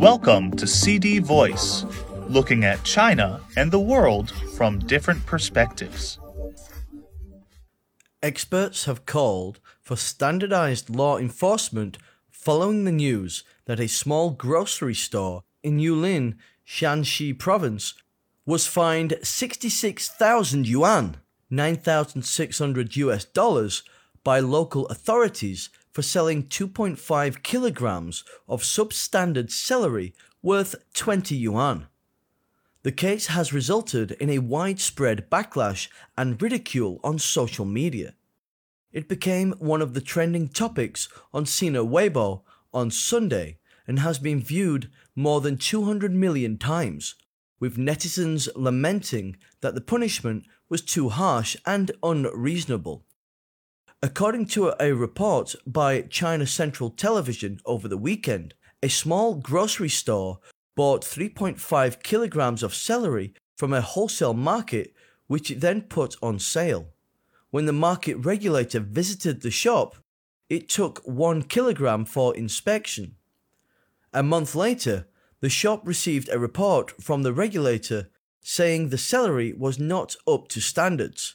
Welcome to CD Voice, looking at China and the world from different perspectives. Experts have called for standardized law enforcement following the news that a small grocery store in Yulin, Shaanxi province, was fined 66,000 yuan, 9,600 US dollars, by local authorities for selling 2.5 kilograms of substandard celery worth 20 yuan. The case has resulted in a widespread backlash and ridicule on social media. It became one of the trending topics on Sina Weibo on Sunday and has been viewed more than 200 million times, with netizens lamenting that the punishment was too harsh and unreasonable. According to a report by China Central Television over the weekend, a small grocery store bought 3.5 kilograms of celery from a wholesale market, which it then put on sale. When the market regulator visited the shop, it took one kilogram for inspection. A month later, the shop received a report from the regulator saying the celery was not up to standards.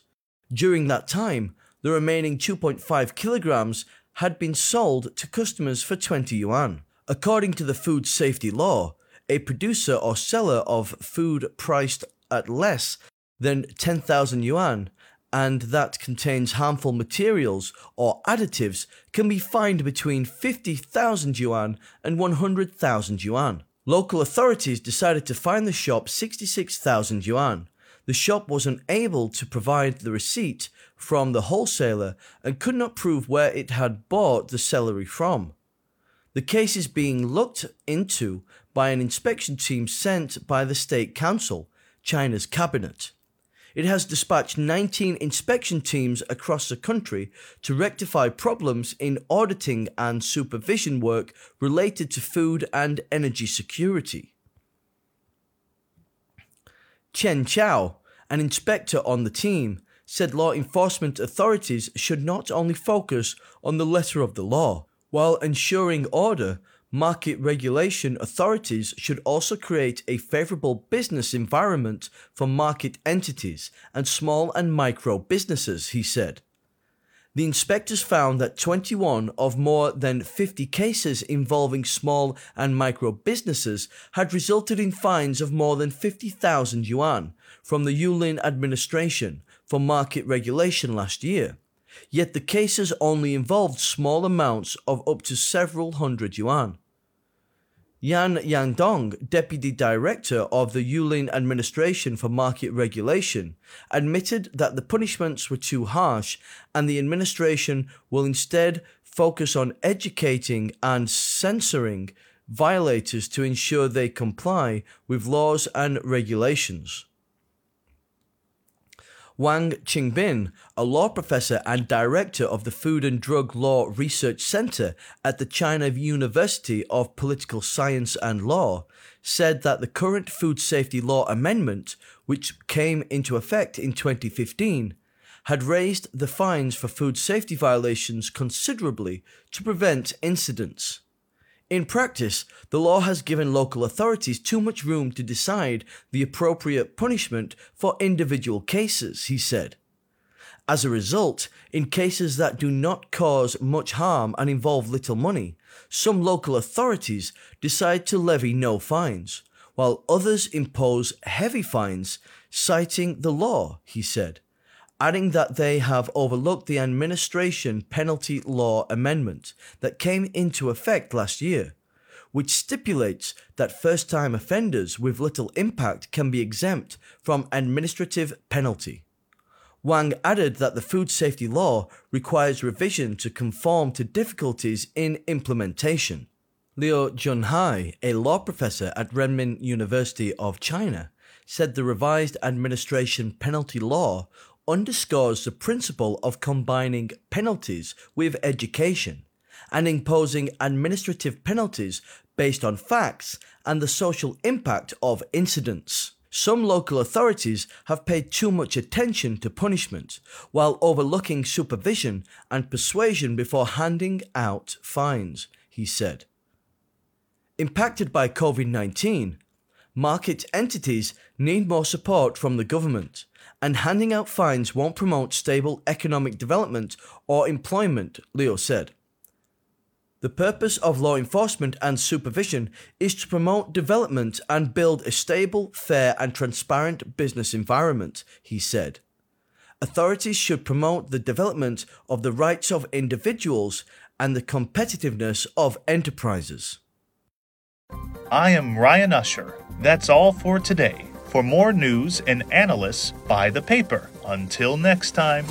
During that time, the remaining 2.5 kilograms had been sold to customers for 20 yuan. According to the food safety law, a producer or seller of food priced at less than 10,000 yuan and that contains harmful materials or additives can be fined between 50,000 yuan and 100,000 yuan. Local authorities decided to fine the shop 66,000 yuan. The shop was unable to provide the receipt from the wholesaler and could not prove where it had bought the celery from. The case is being looked into by an inspection team sent by the State Council, China's cabinet. It has dispatched 19 inspection teams across the country to rectify problems in auditing and supervision work related to food and energy security. Chen Chao, an inspector on the team, said law enforcement authorities should not only focus on the letter of the law, while ensuring order, market regulation authorities should also create a favorable business environment for market entities and small and micro businesses, he said. The inspectors found that 21 of more than 50 cases involving small and micro businesses had resulted in fines of more than 50,000 yuan from the Yulin administration for market regulation last year. Yet the cases only involved small amounts of up to several hundred yuan. Yan Yangdong, deputy director of the Yulin Administration for Market Regulation, admitted that the punishments were too harsh and the administration will instead focus on educating and censoring violators to ensure they comply with laws and regulations. Wang Qingbin, a law professor and director of the Food and Drug Law Research Center at the China University of Political Science and Law, said that the current food safety law amendment, which came into effect in 2015, had raised the fines for food safety violations considerably to prevent incidents. In practice, the law has given local authorities too much room to decide the appropriate punishment for individual cases, he said. As a result, in cases that do not cause much harm and involve little money, some local authorities decide to levy no fines, while others impose heavy fines, citing the law, he said adding that they have overlooked the administration penalty law amendment that came into effect last year, which stipulates that first time offenders with little impact can be exempt from administrative penalty. Wang added that the food safety law requires revision to conform to difficulties in implementation. Liu Junhai, a law professor at Renmin University of China, said the revised administration penalty law underscores the principle of combining penalties with education and imposing administrative penalties based on facts and the social impact of incidents. Some local authorities have paid too much attention to punishment while overlooking supervision and persuasion before handing out fines, he said. impacted by COVID 19, market entities need more support from the government, and handing out fines won't promote stable economic development or employment, Liu said. The purpose of law enforcement and supervision is to promote development and build a stable, fair, and transparent business environment, he said. Authorities should promote the development of the rights of individuals and the competitiveness of enterprises. I am Ryan Usher. That's all for today. For more news and analysis, buy the paper. Until next time.